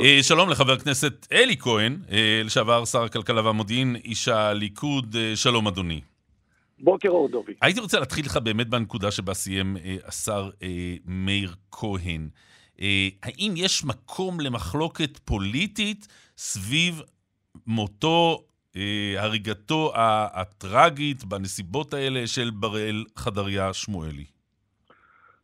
אה, שלום לחבר הכנסת אלי כהן, אה, לשעבר שר הכלכלה והמודיעין, איש הליכוד. אה, שלום, אדוני. בוקר אור, דובי. הייתי רוצה להתחיל לך באמת בנקודה שבה סיים השר מאיר כהן. האם יש מקום למחלוקת פוליטית סביב מותו, הריגתו הטרגית בנסיבות האלה של בראל חדריה שמואלי?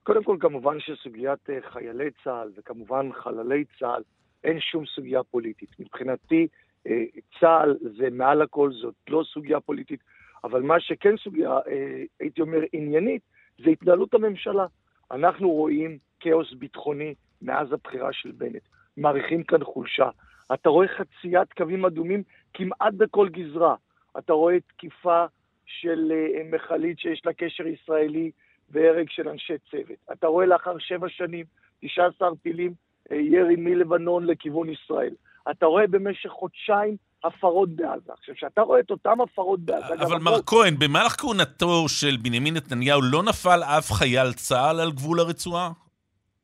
קודם כל, כמובן שסוגיית חיילי צה"ל וכמובן חללי צה"ל, אין שום סוגיה פוליטית. מבחינתי, אה, צה"ל זה מעל הכל, זאת לא סוגיה פוליטית, אבל מה שכן סוגיה, אה, הייתי אומר, עניינית, זה התנהלות הממשלה. אנחנו רואים כאוס ביטחוני מאז הבחירה של בנט. מעריכים כאן חולשה. אתה רואה חציית קווים אדומים כמעט בכל גזרה. אתה רואה תקיפה של מכלית שיש לה קשר ישראלי והרג של אנשי צוות. אתה רואה לאחר שבע שנים, 19 טילים, אה, ירי מלבנון לכיוון ישראל. אתה רואה במשך חודשיים הפרות בעזה. עכשיו, כשאתה רואה את אותן הפרות בעזה... אבל מר כהן, במהלך כהונתו של בנימין נתניהו לא נפל אף חייל צה"ל על גבול הרצועה?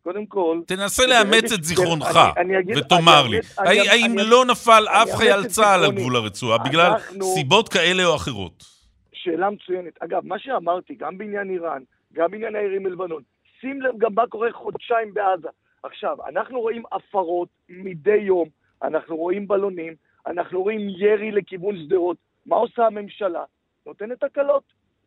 קודם כל... תנסה לאמץ את זיכרונך, ותאמר לי, האם לא נפל אף חייל צה"ל על גבול הרצועה, בגלל סיבות כאלה או אחרות? שאלה מצוינת. אגב, מה שאמרתי, גם בעניין איראן, גם בעניין הירי מלבנון. שים לב גם מה קורה חודשיים בעזה. עכשיו, אנחנו רואים הפרות מדי יום, אנחנו רואים בלונים, אנחנו רואים ירי לכיוון שדרות. מה עושה הממשלה? נותנת הקלות.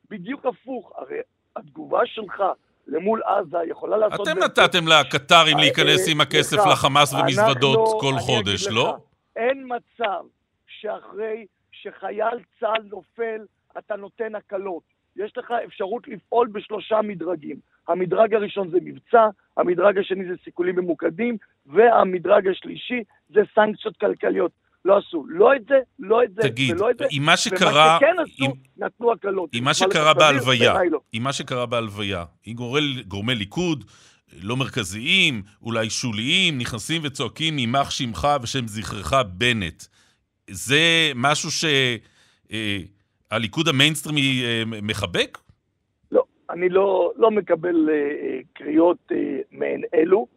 בדיוק הפוך. הרי התגובה שלך למול עזה יכולה לעשות... אתם נתתם לקטרים להיכנס עם הכסף לחמאס ומזוודות כל חודש, לא? אין מצב שאחרי שחייל צה"ל נופל, אתה נותן הקלות. יש לך אפשרות לפעול בשלושה מדרגים. המדרג הראשון זה מבצע, המדרג השני זה סיכולים ממוקדים, והמדרג השלישי זה סנקציות כלכליות. לא עשו לא את זה, לא את זה תגיד, ולא את זה. תגיד, עם מה שקרה... ומה שכן עשו, עם, נתנו הקלות. עם מה שקרה בהלוויה, לא. עם מה שקרה בהלוויה, עם גורמי, גורמי ליכוד, לא מרכזיים, אולי שוליים, נכנסים וצועקים יימח שמך ושם זכרך בנט. זה משהו ש... אה, המיינסטרימי אה, מחבק? אני לא, לא מקבל אה, קריאות אה, מעין אלו.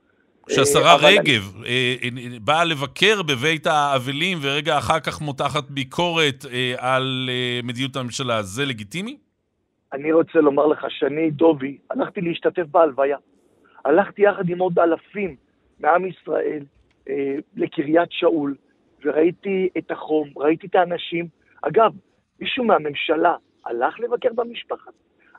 שהשרה רגב אני... באה לבקר בבית האבלים ורגע אחר כך מותחת ביקורת על מדיניות הממשלה, זה לגיטימי? אני רוצה לומר לך שאני, דובי, הלכתי להשתתף בהלוויה. הלכתי יחד עם עוד אלפים מעם ישראל אה, לקריית שאול, וראיתי את החום, ראיתי את האנשים. אגב, מישהו מהממשלה הלך לבקר במשפחה?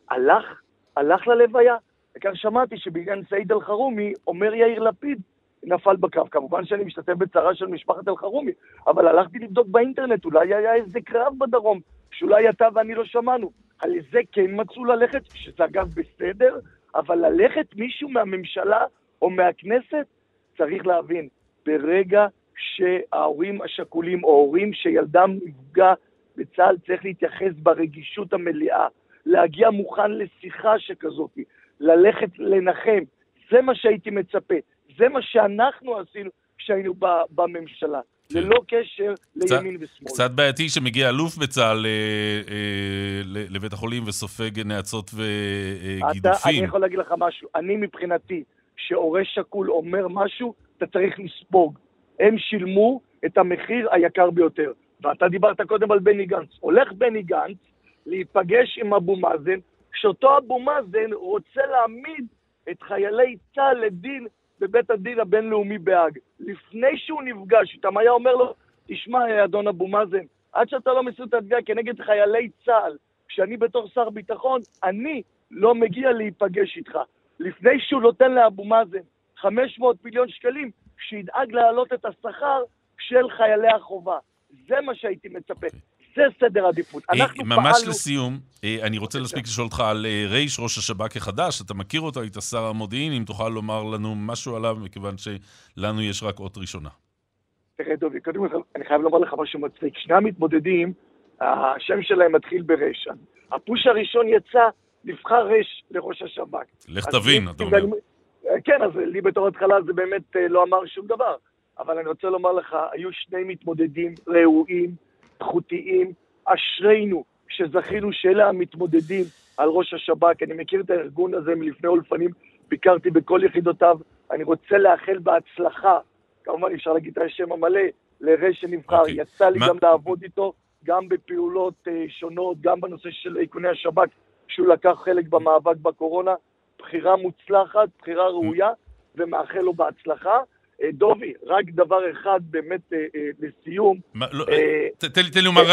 הלך, הלך ללוויה? וכאן שמעתי שבעניין סעיד אלחרומי, אומר יאיר לפיד, נפל בקרב. כמובן שאני משתתף בצרה של משפחת אלחרומי, אבל הלכתי לבדוק באינטרנט, אולי היה איזה קרב בדרום, שאולי אתה ואני לא שמענו. על זה כן מצאו ללכת, שזה אגב בסדר, אבל ללכת מישהו מהממשלה או מהכנסת, צריך להבין, ברגע שההורים השכולים או הורים שילדם נפגע בצה"ל צריך להתייחס ברגישות המלאה, להגיע מוכן לשיחה שכזאת, ללכת לנחם. זה מה שהייתי מצפה. זה מה שאנחנו עשינו כשהיינו בממשלה. כן. ללא קשר לימין ושמאל. קצת בעייתי שמגיע אלוף בצה"ל אה, אה, לבית החולים וסופג נאצות וגידופים. אני יכול להגיד לך משהו. אני מבחינתי, כשהורה שכול אומר משהו, אתה צריך לספוג. הם שילמו את המחיר היקר ביותר. ואתה דיברת קודם על בני גנץ. הולך בני גנץ להיפגש עם אבו מאזן, כשאותו אבו מאזן רוצה להעמיד את חיילי צה"ל לדין בבית הדין הבינלאומי בהאג. לפני שהוא נפגש איתם, היה אומר לו, תשמע, אדון אבו מאזן, עד שאתה לא מסיר את התביעה כנגד חיילי צה"ל, כשאני בתור שר ביטחון, אני לא מגיע להיפגש איתך. לפני שהוא נותן לאבו מאזן 500 מיליון שקלים, שידאג להעלות את השכר של חיילי החובה. זה מה שהייתי מצפה. זה סדר עדיפות. אה, אנחנו פעלנו... ממש לסיום, אה, אני רוצה להספיק לשאול אותך על אה, רייש, ראש השב"כ החדש, אתה מכיר אותו, היית שר המודיעין, אם תוכל לומר לנו משהו עליו, מכיוון שלנו יש רק אות ראשונה. תראה, דובי, קודם כל אני חייב לומר לך משהו מצחיק. שני המתמודדים, השם שלהם מתחיל ברש. הפוש הראשון יצא, נבחר רש לראש השב"כ. לך תבין, אתה אומר. כן, אז לי בתור התחלה זה באמת לא אמר שום דבר. אבל אני רוצה לומר לך, היו שני מתמודדים ראויים, איכותיים, אשרינו שזכינו שאלה המתמודדים על ראש השב"כ. אני מכיר את הארגון הזה מלפני אולפנים, ביקרתי בכל יחידותיו. אני רוצה לאחל בהצלחה כמובן אפשר להגיד את השם המלא, לרש שנבחר. Okay. אוקיי. יצא לי מה... גם לעבוד איתו, גם בפעולות uh, שונות, גם בנושא של איכוני השב"כ, שהוא לקח חלק במאבק בקורונה. בחירה מוצלחת, בחירה ראויה, ומאחל לו בהצלחה. אה, דובי, רק דבר אחד באמת אה, אה, לסיום. לא, תן לי לומר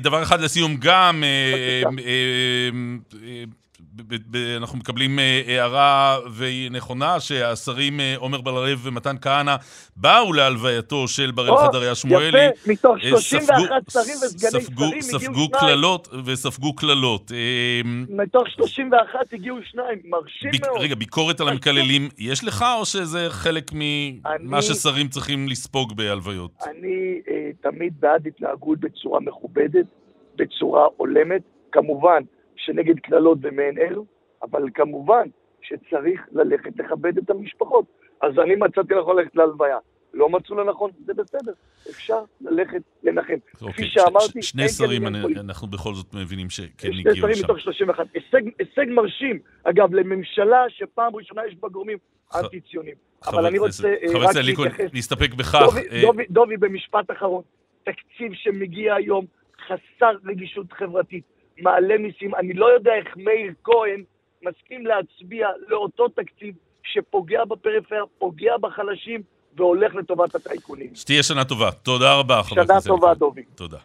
דבר אחד לסיום גם. אנחנו מקבלים אה, הערה והיא נכונה, שהשרים אה, עומר בר-לב ומתן כהנא באו להלווייתו של בראל חדריה שמואלי. יפה, מתוך 31 אה, שרים וסגני שרים הגיעו שניים. ספגו קללות וספגו קללות. מתוך 31 הגיעו שניים, מרשים מאוד. רגע, ביקורת על המקללים יש לך, או שזה חלק ממה ששרים צריכים לספוג בהלוויות? אני תמיד בעד התנהגות בצורה מכובדת, בצורה הולמת. כמובן, שנגד קללות ומעין אלו, אבל כמובן שצריך ללכת לכבד את המשפחות. אז אני מצאתי לנכון ללכת להלוויה. לא מצאו לנכון, זה בסדר, אפשר ללכת לנחם. אוקיי, כפי שאמרתי... ש- שני שרים, אני, אנחנו בכל זאת מבינים שכן הגיעו לשם. שני שרים מתוך 31. הישג, הישג מרשים, אגב, לממשלה שפעם ראשונה יש בה גורמים. אנטי-ציונים. אבל אני רוצה אה, רק להתייחס... להסתפק בכך. דובי, אה... דובי, במשפט אחרון. תקציב שמגיע היום חסר רגישות חברתית. מעלה מיסים. אני לא יודע איך מאיר כהן מסכים להצביע לאותו תקציב שפוגע בפריפריה, פוגע בחלשים והולך לטובת הטייקונים. שתהיה שנה טובה. תודה רבה, חבר הכנסת. שנה טובה, דובי. תודה.